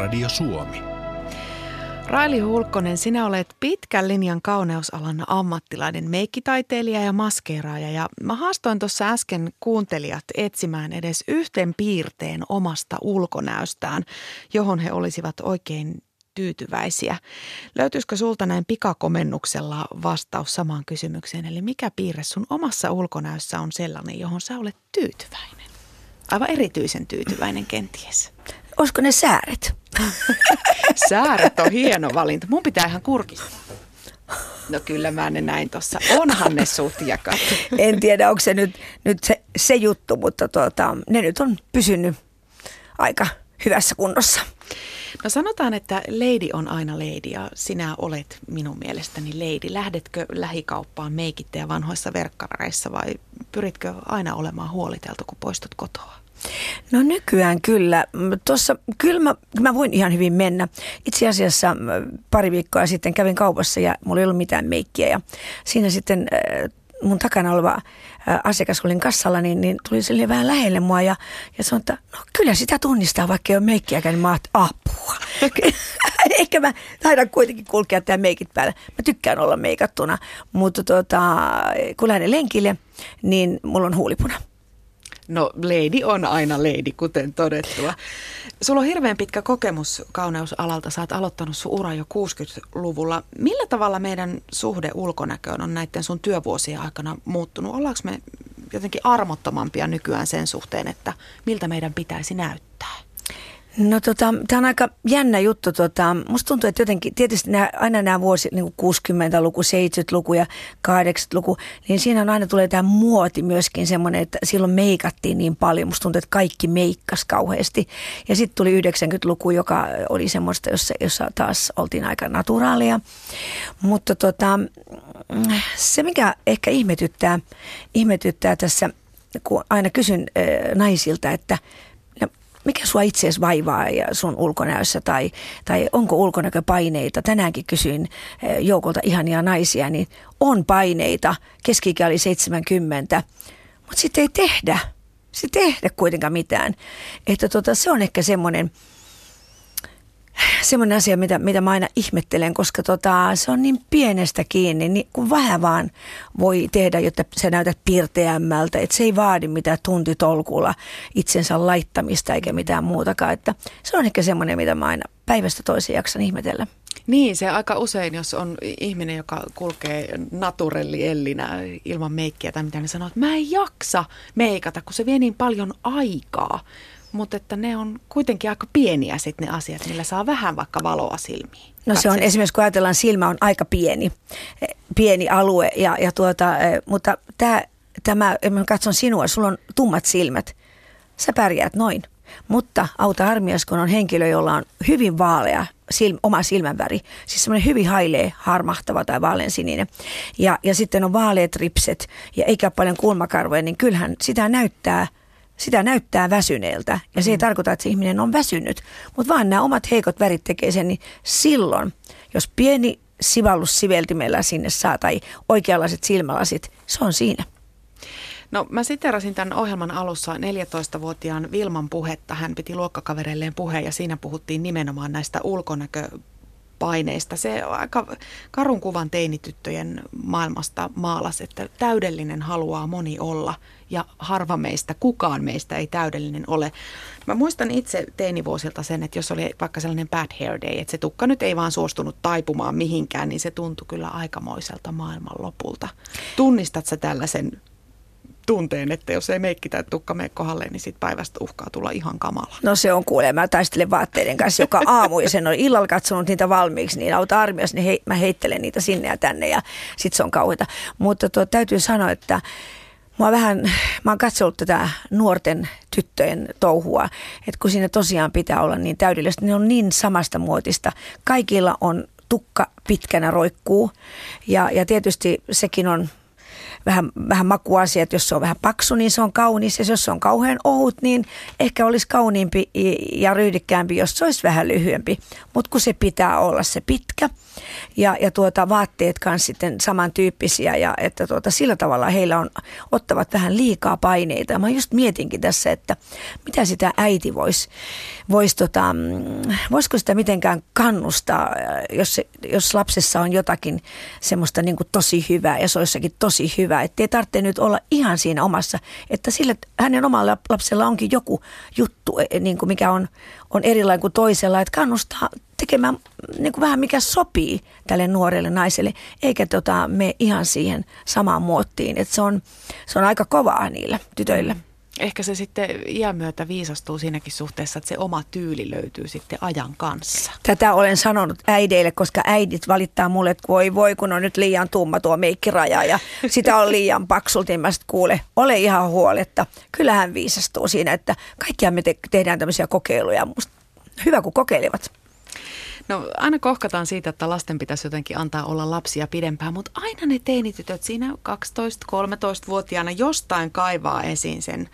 Yleisradio Suomi. Raili Hulkkonen, sinä olet pitkän linjan kauneusalan ammattilainen, meikkitaiteilija ja maskeeraaja. Ja mä haastoin tuossa äsken kuuntelijat etsimään edes yhten piirteen omasta ulkonäöstään, johon he olisivat oikein tyytyväisiä. Löytyisikö sulta näin pikakomennuksella vastaus samaan kysymykseen? Eli mikä piirre sun omassa ulkonäössä on sellainen, johon sä olet tyytyväinen? Aivan erityisen tyytyväinen kenties. Olisiko ne sääret? Sääret on hieno valinta. Mun pitää ihan kurkistaa. No kyllä mä ne näin tuossa. Onhan ne sutjakat. En tiedä, onko se nyt, nyt se, se juttu, mutta tuota, ne nyt on pysynyt aika hyvässä kunnossa. No sanotaan, että lady on aina lady ja sinä olet minun mielestäni lady. Lähdetkö lähikauppaan meikittäjä vanhoissa verkkareissa vai pyritkö aina olemaan huoliteltu, kun poistut kotoa? No nykyään kyllä. Tuossa, kyllä mä, mä voin ihan hyvin mennä. Itse asiassa pari viikkoa sitten kävin kaupassa ja mulla ei ollut mitään meikkiä ja siinä sitten mun takana oleva asiakas olin kassalla, niin, niin tuli sille vähän lähelle mua ja, ja sanoi, että no kyllä sitä tunnistaa, vaikka ei ole meikkiäkään, niin mä oon, apua. Ehkä mä taidan kuitenkin kulkea tämän meikit päällä. Mä tykkään olla meikattuna, mutta tuota, kun lähden lenkille, niin mulla on huulipuna. No lady on aina lady, kuten todettua. Sulla on hirveän pitkä kokemus kauneusalalta. Sä oot aloittanut sun ura jo 60-luvulla. Millä tavalla meidän suhde ulkonäköön on näiden sun työvuosien aikana muuttunut? Ollaanko me jotenkin armottomampia nykyään sen suhteen, että miltä meidän pitäisi näyttää? No tota, tämä on aika jännä juttu. Tota, musta tuntuu, että jotenkin, tietysti nämä, aina nämä vuosi, niin 60-luku, 70-luku ja 80-luku, niin siinä on aina tulee tämä muoti myöskin semmoinen, että silloin meikattiin niin paljon. Musta tuntuu, että kaikki meikkas kauheasti. Ja sitten tuli 90-luku, joka oli semmoista, jossa, jossa taas oltiin aika naturaalia. Mutta tota, se, mikä ehkä ihmetyttää, ihmetyttää tässä, kun aina kysyn äh, naisilta, että – mikä sua itseesi vaivaa ja sun ulkonäössä tai, tai onko ulkonäköpaineita. Tänäänkin kysyin eh, joukolta ihania naisia, niin on paineita. keski oli 70, mutta sitten ei tehdä. Ei tehdä kuitenkaan mitään. Että tota, se on ehkä semmoinen – semmoinen asia, mitä, mitä mä aina ihmettelen, koska tota, se on niin pienestä kiinni, niin kun vähän vaan voi tehdä, jotta sä näytät pirteämmältä, että se ei vaadi mitään tuntitolkulla itsensä laittamista eikä mitään muutakaan, että se on ehkä semmoinen, mitä mä aina päivästä toiseen jaksan ihmetellä. Niin, se aika usein, jos on ihminen, joka kulkee naturelli ellinä ilman meikkiä tai mitä, niin sanoo, että mä en jaksa meikata, kun se vie niin paljon aikaa. Mutta että ne on kuitenkin aika pieniä sitten ne asiat, millä saa vähän vaikka valoa silmiin. No se on esimerkiksi, kun ajatellaan, silmä on aika pieni, pieni alue, ja, ja tuota, e, mutta tämä, tämä, mä katson sinua, sulla on tummat silmät, sä pärjäät noin. Mutta auta harmias, kun on henkilö, jolla on hyvin vaalea silm, oma silmänväri, siis semmoinen hyvin hailee, harmahtava tai vaaleansininen. Ja, ja sitten on vaaleat ripset ja eikä paljon kulmakarvoja, niin kyllähän sitä näyttää – sitä näyttää väsyneeltä. Ja se ei mm. tarkoita, että se ihminen on väsynyt, mutta vaan nämä omat heikot värit tekee sen, niin silloin, jos pieni sivallus siveltimellä sinne saa tai oikeanlaiset silmälasit, se on siinä. No mä siterasin tämän ohjelman alussa 14-vuotiaan Vilman puhetta. Hän piti luokkakavereilleen puheen ja siinä puhuttiin nimenomaan näistä ulkonäkö paineista. Se aika karun kuvan teinityttöjen maailmasta maalas, että täydellinen haluaa moni olla ja harva meistä, kukaan meistä ei täydellinen ole. Mä muistan itse teinivuosilta sen, että jos oli vaikka sellainen bad hair day, että se tukka nyt ei vaan suostunut taipumaan mihinkään, niin se tuntui kyllä aikamoiselta maailman lopulta. Tunnistat sä tällaisen tunteen, että jos ei meikki tai tukka mene kohdalle, niin sit päivästä uhkaa tulla ihan kamala. No se on kuule, mä taistelen vaatteiden kanssa joka aamu ja sen on illalla katsonut niitä valmiiksi, niin auta armias, niin hei, mä heittelen niitä sinne ja tänne ja sit se on kauheita. Mutta tuo, täytyy sanoa, että Mä vähän, mä oon katsellut tätä nuorten tyttöjen touhua, että kun siinä tosiaan pitää olla niin täydellistä, niin on niin samasta muotista. Kaikilla on tukka pitkänä roikkuu ja, ja tietysti sekin on vähän, vähän makuasiat, jos se on vähän paksu, niin se on kaunis. Ja jos se on kauhean ohut, niin ehkä olisi kauniimpi ja ryhdikkäämpi, jos se olisi vähän lyhyempi. Mutta kun se pitää olla se pitkä ja, ja tuota, vaatteet kanssa sitten samantyyppisiä ja että tuota, sillä tavalla heillä on, ottavat vähän liikaa paineita. Mä just mietinkin tässä, että mitä sitä äiti voisi, vois tota, mm, voisiko sitä mitenkään kannustaa, jos, se, jos lapsessa on jotakin semmoista niin tosi hyvää ja se olisikin tosi hyvä, että ei tarvitse nyt olla ihan siinä omassa, että sillä hänen omalla lapsella onkin joku juttu, e, niin kuin mikä on, on erilainen kuin toisella, että kannustaa tekemään niin kuin vähän mikä sopii tälle nuorelle naiselle, eikä tota, me ihan siihen samaan muottiin. Että se on, se on aika kovaa niillä tytöillä. Mm. Ehkä se sitten iän myötä viisastuu siinäkin suhteessa, että se oma tyyli löytyy sitten ajan kanssa. Tätä olen sanonut äideille, koska äidit valittaa mulle, että voi voi, kun on nyt liian tumma tuo meikkiraja ja sitä on liian paksulti. Niin mä kuule, ole ihan huoletta. Kyllähän viisastuu siinä, että kaikkia me te- tehdään tämmöisiä kokeiluja. Musta hyvä, kun kokeilevat. No aina kohkataan siitä, että lasten pitäisi jotenkin antaa olla lapsia pidempään, mutta aina ne teinitytöt siinä 12-13-vuotiaana jostain kaivaa esiin sen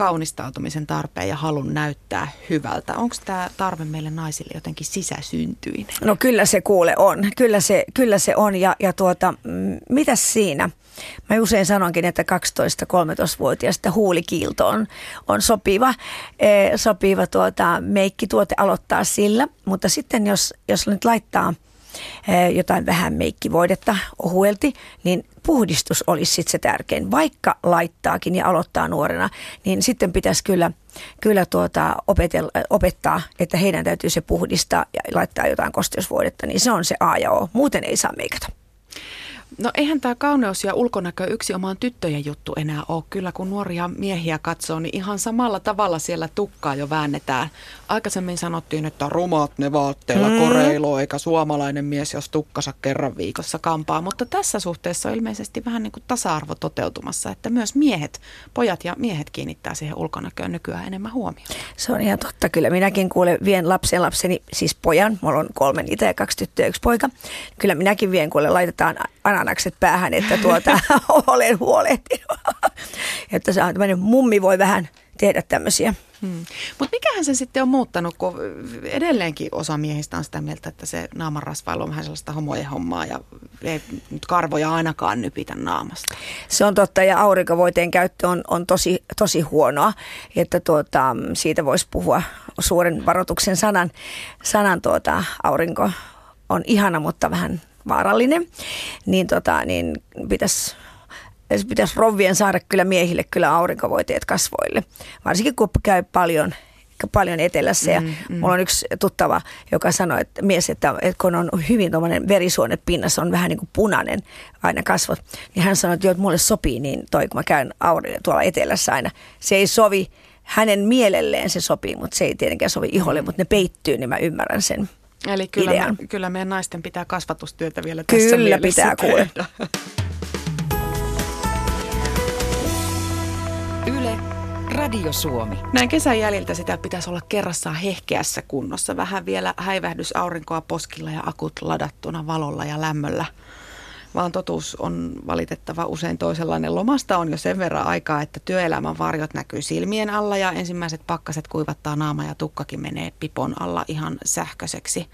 kaunistautumisen tarpeen ja halun näyttää hyvältä. Onko tämä tarve meille naisille jotenkin sisäsyntyinen? No kyllä se kuule on. Kyllä se, kyllä se on. Ja, ja tuota, mitä siinä? Mä usein sanonkin, että 12-13-vuotiaasta huulikiilto on, on sopiva, eh, sopiva tuota, meikkituote aloittaa sillä. Mutta sitten jos, jos nyt laittaa – jotain vähän meikkivoidetta ohuelti, niin puhdistus olisi sitten se tärkein. Vaikka laittaakin ja aloittaa nuorena, niin sitten pitäisi kyllä, kyllä tuota opetella, opettaa, että heidän täytyy se puhdistaa ja laittaa jotain kosteusvoidetta, niin se on se A ja O. Muuten ei saa meikata. No eihän tämä kauneus ja ulkonäkö yksi omaan tyttöjen juttu enää ole. Kyllä kun nuoria miehiä katsoo, niin ihan samalla tavalla siellä tukkaa jo väännetään. Aikaisemmin sanottiin, että rumat ne vaatteilla mm. koreiloo, eikä suomalainen mies, jos tukkansa kerran viikossa kampaa. Mutta tässä suhteessa on ilmeisesti vähän niin kuin tasa-arvo toteutumassa, että myös miehet, pojat ja miehet kiinnittää siihen ulkonäköön nykyään enemmän huomioon. Se on ihan totta. Kyllä minäkin kuulen, vien lapsen lapseni, siis pojan, mulla on kolme niitä ja kaksi tyttöä ja yksi poika. Kyllä minäkin vien, kuule laitetaan ananakset päähän, että tuota, olen huolehtinut. että se on tämmöinen mummi voi vähän tehdä tämmöisiä. Hmm. Mutta mikähän se sitten on muuttanut, kun edelleenkin osa miehistä on sitä mieltä, että se naamanrasvailu on vähän sellaista homojen hommaa ja ei nyt karvoja ainakaan nypitä naamasta. Se on totta ja aurinkovoiteen käyttö on, on tosi, tosi huonoa, että tuota, siitä voisi puhua suuren varoituksen sanan. Sanan tuota, aurinko on ihana, mutta vähän vaarallinen, niin, tota, niin pitäisi pitäisi rovvien saada kyllä miehille kyllä aurinkovoiteet kasvoille. Varsinkin kun käy paljon paljon etelässä ja mm, mm. mulla on yksi tuttava, joka sanoi, että mies, että, että kun on hyvin tuommoinen verisuone pinnassa, on vähän niin kuin punainen aina kasvot, niin hän sanoi, että, jo, että mulle sopii niin toi, kun mä käyn auri, tuolla etelässä aina. Se ei sovi hänen mielelleen se sopii, mutta se ei tietenkään sovi iholle, mutta ne peittyy, niin mä ymmärrän sen. Eli kyllä, me, kyllä meidän naisten pitää kasvatustyötä vielä tässä Kyllä pitää kuulla. Yle, Radio Suomi. Näin kesän jäljiltä sitä pitäisi olla kerrassaan hehkeässä kunnossa. Vähän vielä häivähdys aurinkoa poskilla ja akut ladattuna valolla ja lämmöllä vaan totuus on valitettava usein toisenlainen. Lomasta on jo sen verran aikaa, että työelämän varjot näkyy silmien alla ja ensimmäiset pakkaset kuivattaa naama ja tukkakin menee pipon alla ihan sähköiseksi.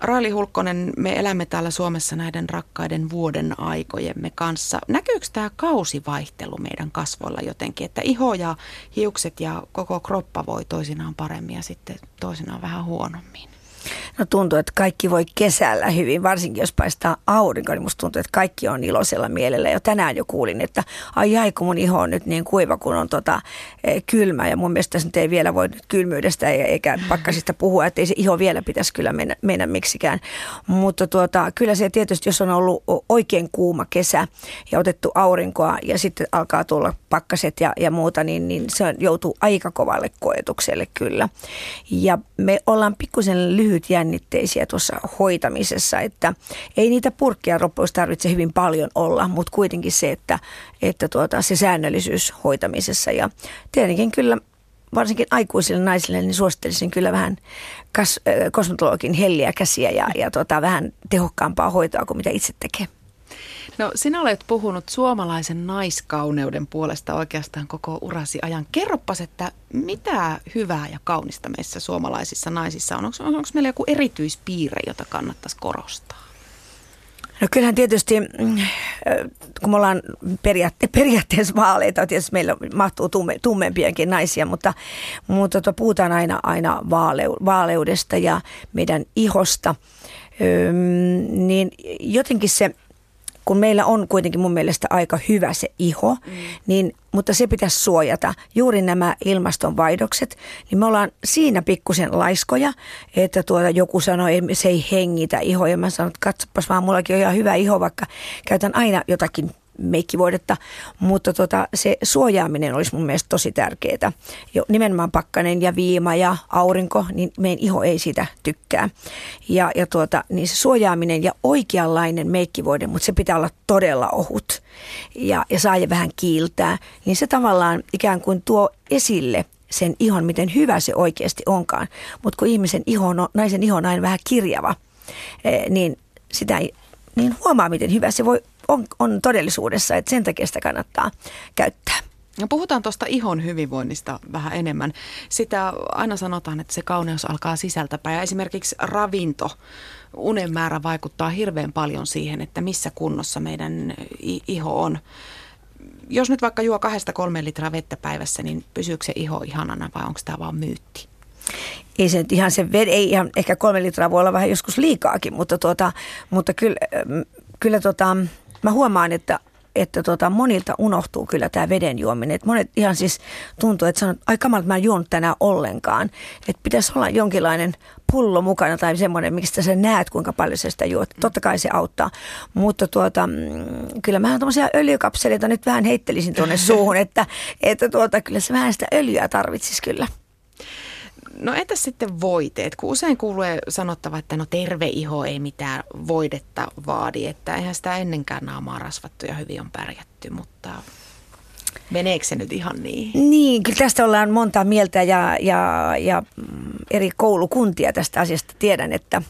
Raili Hulkkonen, me elämme täällä Suomessa näiden rakkaiden vuoden aikojemme kanssa. Näkyykö tämä kausivaihtelu meidän kasvoilla jotenkin, että iho ja hiukset ja koko kroppa voi toisinaan paremmin ja sitten toisinaan vähän huonommin? No tuntuu, että kaikki voi kesällä hyvin, varsinkin jos paistaa aurinko, niin musta tuntuu, että kaikki on iloisella mielellä. Jo tänään jo kuulin, että ai jai, kun mun iho on nyt niin kuiva, kun on tota, e, kylmä. Ja mun mielestä se ei vielä voi nyt kylmyydestä eikä pakkasista puhua, että ei se iho vielä pitäisi kyllä mennä, mennä miksikään. Mutta tuota, kyllä se tietysti, jos on ollut oikein kuuma kesä ja otettu aurinkoa ja sitten alkaa tulla pakkaset ja, ja muuta, niin, niin se joutuu aika kovalle koetukselle kyllä. Ja me ollaan pikkusen lyhyt jännitteisiä tuossa hoitamisessa, että ei niitä purkkia loppuisi tarvitse hyvin paljon olla, mutta kuitenkin se, että, että tuota, se säännöllisyys hoitamisessa ja tietenkin kyllä varsinkin aikuisille naisille, niin suosittelisin kyllä vähän kas, kosmetologin helliä käsiä ja, ja tota, vähän tehokkaampaa hoitoa kuin mitä itse tekee. No sinä olet puhunut suomalaisen naiskauneuden puolesta oikeastaan koko urasi ajan. Kerropas, että mitä hyvää ja kaunista meissä suomalaisissa naisissa on? Onko, onko meillä joku erityispiirre, jota kannattaisi korostaa? No kyllähän tietysti, mm, kun me ollaan periaatte- periaatteessa vaaleita, tietysti meillä mahtuu tumme, tummempiakin naisia, mutta, mutta tuota, puhutaan aina, aina vaaleu, vaaleudesta ja meidän ihosta, Öm, niin jotenkin se kun meillä on kuitenkin mun mielestä aika hyvä se iho, mm. niin, mutta se pitäisi suojata. Juuri nämä ilmastonvaihdokset, niin me ollaan siinä pikkusen laiskoja, että tuota, joku sanoi, että se ei hengitä ihoa. Ja mä sanon, että katsopas vaan, mullakin on ihan hyvä iho, vaikka käytän aina jotakin meikkivoidetta, mutta tota, se suojaaminen olisi mun mielestä tosi tärkeää. Jo, nimenomaan pakkanen ja viima ja aurinko, niin meidän iho ei sitä tykkää. Ja, ja tuota, niin se suojaaminen ja oikeanlainen meikkivoide, mutta se pitää olla todella ohut ja, ja saa ja vähän kiiltää, niin se tavallaan ikään kuin tuo esille sen ihon, miten hyvä se oikeasti onkaan. Mutta kun ihmisen iho on, naisen iho on aina vähän kirjava, eh, niin sitä niin huomaa, miten hyvä se voi on, on todellisuudessa, että sen takia sitä kannattaa käyttää. No puhutaan tuosta ihon hyvinvoinnista vähän enemmän. Sitä aina sanotaan, että se kauneus alkaa sisältäpäin ja esimerkiksi ravinto, unen määrä vaikuttaa hirveän paljon siihen, että missä kunnossa meidän iho on. Jos nyt vaikka juo kahdesta kolme litraa vettä päivässä, niin pysyykö se iho ihanana vai onko tämä vaan myytti? Ei se ihan se ved, ei ihan, ehkä kolme litraa voi olla vähän joskus liikaakin, mutta, tuota, mutta kyllä, kyllä tuota, mä huomaan, että että tota, monilta unohtuu kyllä tämä veden juominen. Et monet ihan siis tuntuu, että sanot, ai kamalta mä en juonut tänään ollenkaan. Että pitäisi olla jonkinlainen pullo mukana tai semmoinen, mistä sä näet, kuinka paljon sä sitä juot. Totta kai se auttaa. Mutta tuota, mm, kyllä mä tuommoisia öljykapseleita nyt vähän heittelisin tuonne suuhun, että, että tuota, kyllä se vähän sitä öljyä tarvitsisi kyllä. No entäs sitten voiteet? Kun usein kuulee sanottava, että no terve iho ei mitään voidetta vaadi, että eihän sitä ennenkään naamaa rasvattu ja hyvin on pärjätty, mutta meneekö se nyt ihan niin? Niin, kyllä tästä ollaan monta mieltä ja, ja, ja mm, eri koulukuntia tästä asiasta tiedän, että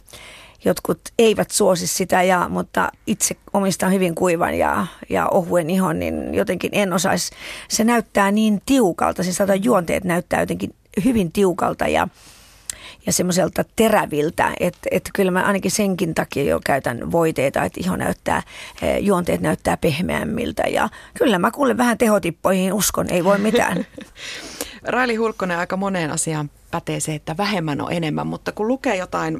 jotkut eivät suosi sitä, ja, mutta itse omistan hyvin kuivan ja, ja ohuen ihon, niin jotenkin en osaisi. Se näyttää niin tiukalta, siis juonteet näyttää jotenkin hyvin tiukalta ja, ja semmoiselta teräviltä, että, että kyllä mä ainakin senkin takia jo käytän voiteita, että iho näyttää, eh, juonteet näyttää pehmeämmiltä ja kyllä mä kuulen vähän tehotippoihin uskon, ei voi mitään. Raili Hulkkonen aika moneen asiaan pätee se, että vähemmän on enemmän, mutta kun lukee jotain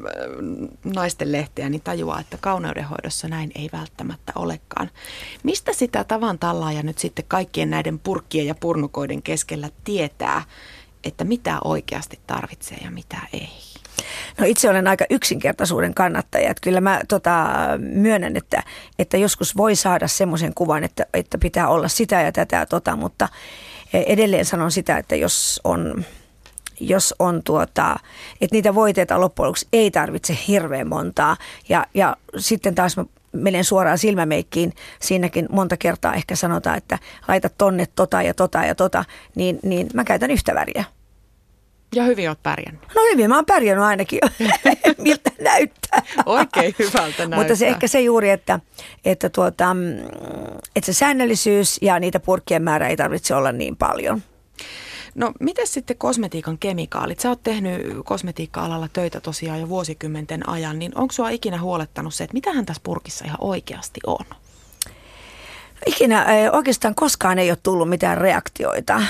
naisten lehteä, niin tajuaa, että kauneudenhoidossa näin ei välttämättä olekaan. Mistä sitä tavan tallaaja nyt sitten kaikkien näiden purkkien ja purnukoiden keskellä tietää, että mitä oikeasti tarvitsee ja mitä ei? No itse olen aika yksinkertaisuuden kannattaja. Että kyllä mä tota, myönnän, että, että joskus voi saada semmoisen kuvan, että, että pitää olla sitä ja tätä tota, mutta edelleen sanon sitä, että jos on jos on tuota, että niitä voiteita loppujen lopuksi ei tarvitse hirveän montaa. Ja, ja sitten taas mä menen suoraan silmämeikkiin, siinäkin monta kertaa ehkä sanotaan, että laita tonne tota ja tota ja tota, niin, niin mä käytän yhtä väriä. Ja hyvin olet pärjännyt. No hyvin, mä oon pärjännyt ainakin, miltä näyttää. Oikein hyvältä näyttää. Mutta se ehkä se juuri, että, että, tuota, mm, että se säännöllisyys ja niitä purkkien määrä ei tarvitse olla niin paljon. No miten sitten kosmetiikan kemikaalit? Sä oot tehnyt kosmetiikka-alalla töitä tosiaan jo vuosikymmenten ajan, niin onko sua ikinä huolettanut se, että mitähän tässä purkissa ihan oikeasti on? Ikinä oikeastaan koskaan ei ole tullut mitään reaktioita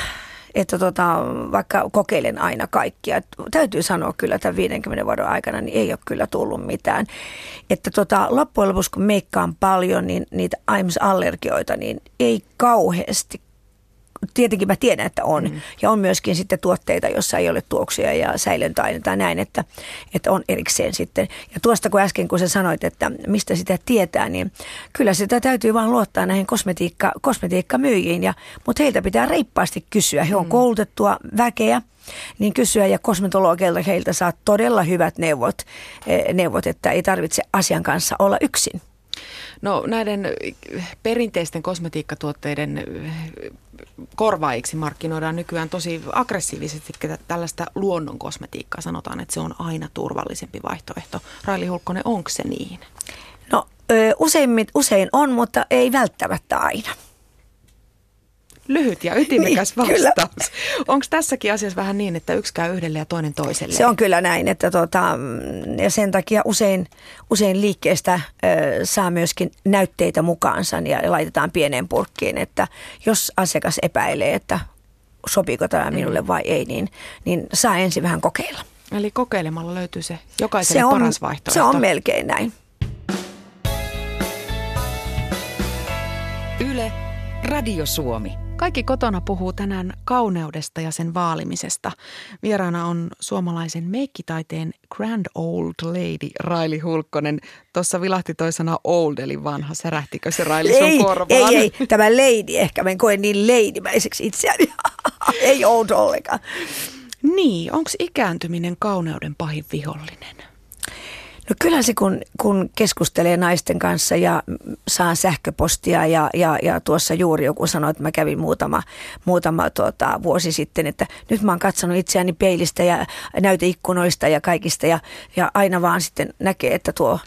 että tota, vaikka kokeilen aina kaikkia. Et täytyy sanoa kyllä tämän 50 vuoden aikana, niin ei ole kyllä tullut mitään. Että tota, loppujen lopuksi kun meikkaan paljon, niin niitä AIMS-allergioita, niin ei kauheasti tietenkin mä tiedän, että on. Mm. Ja on myöskin sitten tuotteita, joissa ei ole tuoksuja ja säilöntäaineita tai näin, että, että on erikseen sitten. Ja tuosta kun äsken kun sä sanoit, että mistä sitä tietää, niin kyllä sitä täytyy vaan luottaa näihin kosmetiikka, kosmetiikkamyyjiin. Ja, mutta heiltä pitää reippaasti kysyä. He on mm. koulutettua väkeä niin kysyä ja kosmetologeilta heiltä saa todella hyvät neuvot, eh, neuvot, että ei tarvitse asian kanssa olla yksin. No näiden perinteisten kosmetiikkatuotteiden korvaajiksi markkinoidaan nykyään tosi aggressiivisesti tällaista luonnon kosmetiikkaa. Sanotaan, että se on aina turvallisempi vaihtoehto. Raili Hulkkonen, onko se niin? No usein, usein on, mutta ei välttämättä aina. Lyhyt ja ytimekäs niin, vastaus. Onko tässäkin asiassa vähän niin, että yksi käy yhdelle ja toinen toiselle? Se on kyllä näin, että tota, ja sen takia usein, usein liikkeestä ö, saa myöskin näytteitä mukaansa ja laitetaan pieneen purkkiin, että jos asiakas epäilee, että sopiiko tämä minulle mm. vai ei, niin, niin saa ensin vähän kokeilla. Eli kokeilemalla löytyy se jokaiselle se on, paras vaihtoehto. Se on melkein näin. Yle, Radio Suomi. Kaikki kotona puhuu tänään kauneudesta ja sen vaalimisesta. Vieraana on suomalaisen meikkitaiteen Grand Old Lady Raili Hulkkonen. Tuossa vilahti toi sana old eli vanha. Särähtikö se Raili sun ei, korvaan? Ei, ei. Tämä lady ehkä. Mä en koe niin ladymäiseksi itseäni. ei old ollenkaan. Niin, onko ikääntyminen kauneuden pahin vihollinen? No kyllä se, kun, kun keskustelee naisten kanssa ja saa sähköpostia ja, ja, ja tuossa juuri joku sanoi, että mä kävin muutama, muutama tuota, vuosi sitten, että nyt mä oon katsonut itseäni peilistä ja näyteikkunoista ja kaikista ja, ja aina vaan sitten näkee, että tuo,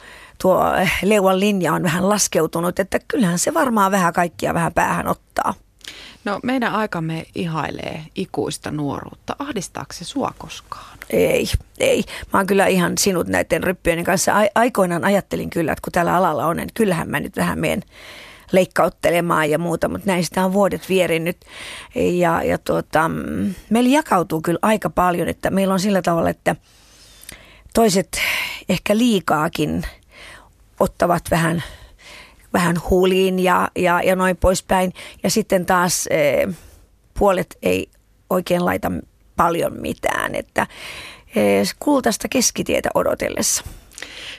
tuo leuan linja on vähän laskeutunut, että kyllähän se varmaan vähän kaikkia vähän päähän ottaa. No meidän aikamme ihailee ikuista nuoruutta. Ahdistaako se sua koskaan? Ei, ei. Mä oon kyllä ihan sinut näiden ryppyjen kanssa. aikoinaan ajattelin kyllä, että kun tällä alalla on, niin kyllähän mä nyt vähän menen leikkauttelemaan ja muuta, mutta näistä on vuodet vierinnyt. Ja, ja tuota, meillä jakautuu kyllä aika paljon, että meillä on sillä tavalla, että toiset ehkä liikaakin ottavat vähän – vähän huliin ja, ja, ja noin poispäin. Ja sitten taas e, puolet ei oikein laita paljon mitään, että e, kultaista keskitietä odotellessa.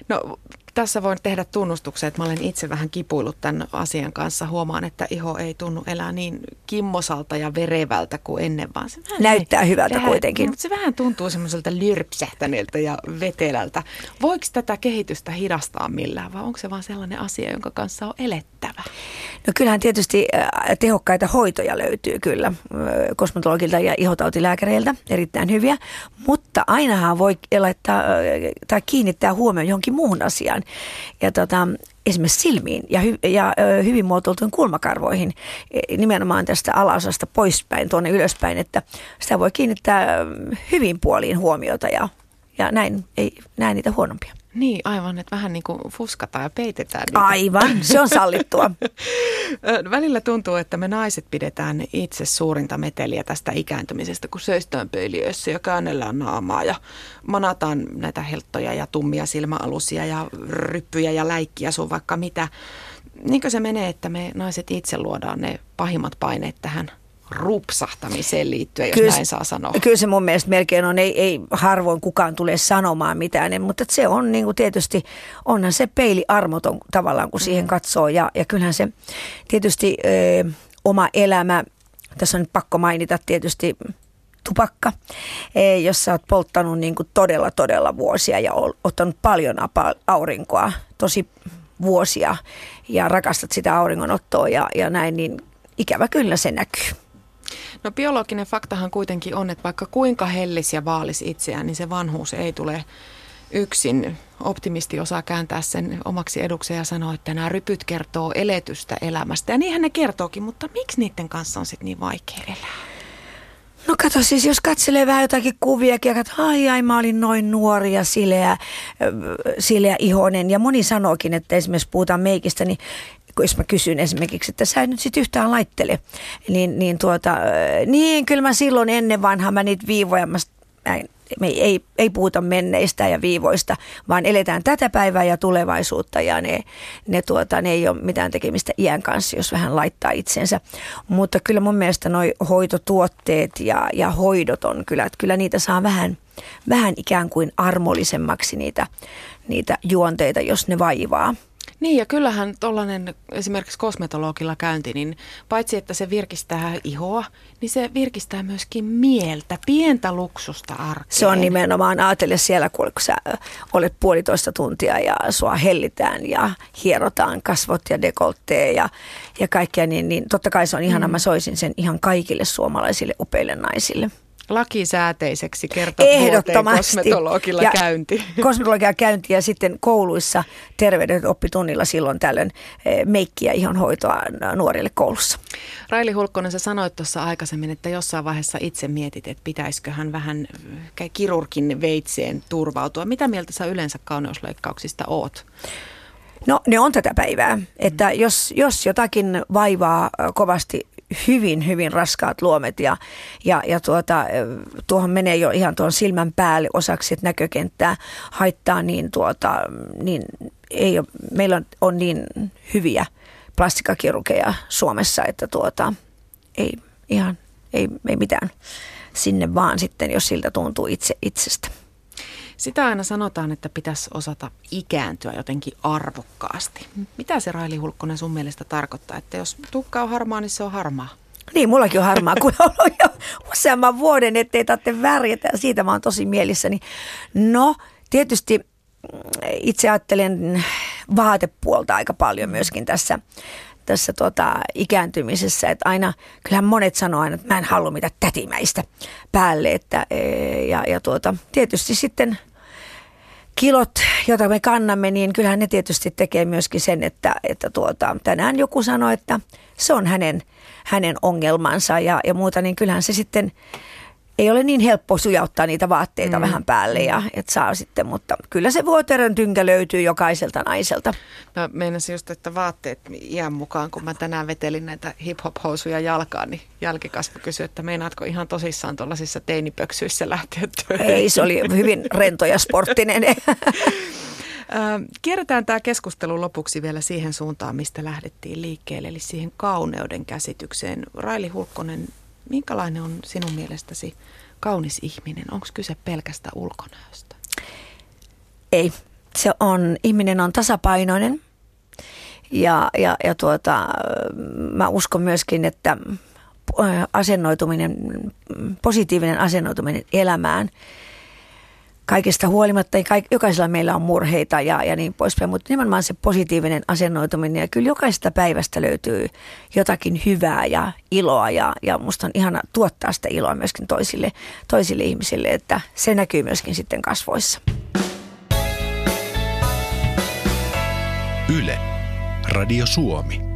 No tässä voin tehdä tunnustuksen, että mä olen itse vähän kipuillut tämän asian kanssa. Huomaan, että iho ei tunnu elää niin kimmosalta ja verevältä kuin ennen, vaan se Näyttää ei, hyvältä vähän, kuitenkin. Mutta se vähän tuntuu semmoiselta lyrpsähtäneeltä ja vetelältä. Voiko tätä kehitystä hidastaa millään vai onko se vaan sellainen asia, jonka kanssa on elettävä? No kyllähän tietysti tehokkaita hoitoja löytyy kyllä kosmetologilta ja ihotautilääkäreiltä, erittäin hyviä, mutta ainahan voi laittaa tai kiinnittää huomioon johonkin muuhun asiaan ja tota, esimerkiksi silmiin ja, hy, ja ö, hyvin muotoiltuin kulmakarvoihin e, nimenomaan tästä alaosasta poispäin tuonne ylöspäin, että sitä voi kiinnittää hyvin puoliin huomiota ja, ja näin ei näe niitä huonompia. Niin, aivan, että vähän niin kuin fuskataan ja peitetään. Niitä. Aivan, se on sallittua. Välillä tuntuu, että me naiset pidetään itse suurinta meteliä tästä ikääntymisestä, kun seistään peiliössä ja käännellään naamaa ja manataan näitä helttoja ja tummia silmäalusia ja ryppyjä ja läikkiä sun vaikka mitä. Niinkö se menee, että me naiset itse luodaan ne pahimmat paineet tähän rupsahtamiseen liittyen, jos kyllä, näin saa sanoa. Kyllä se mun mielestä melkein on, ei, ei harvoin kukaan tule sanomaan mitään, mutta se on niin kuin tietysti, onhan se peili armoton tavallaan, kun siihen mm. katsoo ja, ja kyllähän se tietysti ö, oma elämä, tässä on nyt pakko mainita tietysti tupakka, jos sä oot polttanut niin kuin todella todella vuosia ja ottanut paljon aurinkoa, tosi vuosia ja rakastat sitä auringonottoa ja, ja näin, niin ikävä kyllä se näkyy. No biologinen faktahan kuitenkin on, että vaikka kuinka hellis ja vaalis itseään, niin se vanhuus ei tule yksin. Optimisti osaa kääntää sen omaksi edukseen ja sanoa, että nämä rypyt kertoo eletystä elämästä. Ja niinhän ne kertookin, mutta miksi niiden kanssa on sitten niin vaikea elää? No kato siis, jos katselee vähän jotakin kuvia, ja katsoo, ai ai mä olin noin nuori ja sileä, sileä ihonen. Ja moni sanookin, että esimerkiksi puhutaan meikistä, niin jos mä kysyn esimerkiksi, että sä nyt sit yhtään laittele, niin, niin, tuota, niin kyllä mä silloin ennen vanha mä niitä viivoja, mä, me ei, ei puhuta menneistä ja viivoista, vaan eletään tätä päivää ja tulevaisuutta ja ne, ne, tuota, ne ei ole mitään tekemistä iän kanssa, jos vähän laittaa itsensä. Mutta kyllä mun mielestä noi hoitotuotteet ja, ja hoidot on kyllä, että kyllä niitä saa vähän, vähän ikään kuin armollisemmaksi niitä, niitä juonteita, jos ne vaivaa. Niin ja kyllähän tuollainen esimerkiksi kosmetologilla käynti, niin paitsi että se virkistää ihoa, niin se virkistää myöskin mieltä, pientä luksusta arkeen. Se on nimenomaan, ajatelle siellä kun sä olet puolitoista tuntia ja sua hellitään ja hierotaan kasvot ja dekoltee ja, ja kaikkea, niin, niin totta kai se on ihana, mm. mä soisin sen ihan kaikille suomalaisille upeille naisille. Lakisääteiseksi kertovuoteen kosmetologilla ja käynti. Kosmetologia käynti ja sitten kouluissa terveydenoppitunnilla silloin tällöin eh, meikkiä ihonhoitoa nuorille koulussa. Raili Hulkkonen, sä sanoit tuossa aikaisemmin, että jossain vaiheessa itse mietit, että pitäisikö hän vähän eh, kirurgin veitseen turvautua. Mitä mieltä sä yleensä kauneusleikkauksista oot? No ne on tätä päivää, että jos, jos jotakin vaivaa kovasti hyvin, hyvin raskaat luomet ja, ja, ja tuota, tuohon menee jo ihan tuon silmän päälle osaksi, että näkökenttää haittaa, niin, tuota, niin ei ole, meillä on, on niin hyviä plastikakirurgeja Suomessa, että tuota, ei ihan, ei, ei mitään sinne vaan sitten, jos siltä tuntuu itse itsestä. Sitä aina sanotaan, että pitäisi osata ikääntyä jotenkin arvokkaasti. Mitä se Raili Hulkkonen sun mielestä tarkoittaa, että jos tukka on harmaa, niin se on harmaa? Niin, mullakin on harmaa, kun on ollut jo useamman vuoden, ettei tarvitse värjätä. Siitä mä oon tosi mielissäni. No, tietysti itse ajattelen vaatepuolta aika paljon myöskin tässä tässä tota, ikääntymisessä, että aina, kyllähän monet sanoo aina, että mä en halua mitä tätimäistä päälle, että, e, ja, ja tuota, tietysti sitten kilot, joita me kannamme, niin kyllähän ne tietysti tekee myöskin sen, että, että tuota, tänään joku sanoi, että se on hänen, hänen ongelmansa ja, ja muuta, niin kyllähän se sitten ei ole niin helppo sujauttaa niitä vaatteita mm. vähän päälle ja et saa sitten, mutta kyllä se vuoteren tynkä löytyy jokaiselta naiselta. Mä meinasin just, että vaatteet iän mukaan, kun mä tänään vetelin näitä hip-hop-housuja jalkaan, niin jälkikasvu kysyi, että meinaatko ihan tosissaan tuollaisissa teinipöksyissä lähteä töihin? Ei, se oli hyvin rento ja sporttinen. Kierretään tämä keskustelu lopuksi vielä siihen suuntaan, mistä lähdettiin liikkeelle, eli siihen kauneuden käsitykseen. Raili Hulkkonen, minkälainen on sinun mielestäsi kaunis ihminen? Onko kyse pelkästä ulkonäöstä? Ei. Se on, ihminen on tasapainoinen ja, ja, ja tuota, mä uskon myöskin, että asennoituminen, positiivinen asennoituminen elämään – kaikesta huolimatta, kaik, jokaisella meillä on murheita ja, ja niin poispäin, mutta nimenomaan se positiivinen asennoituminen ja kyllä jokaisesta päivästä löytyy jotakin hyvää ja iloa ja, ja musta on ihana tuottaa sitä iloa myöskin toisille, toisille ihmisille, että se näkyy myöskin sitten kasvoissa. Yle, Radio Suomi.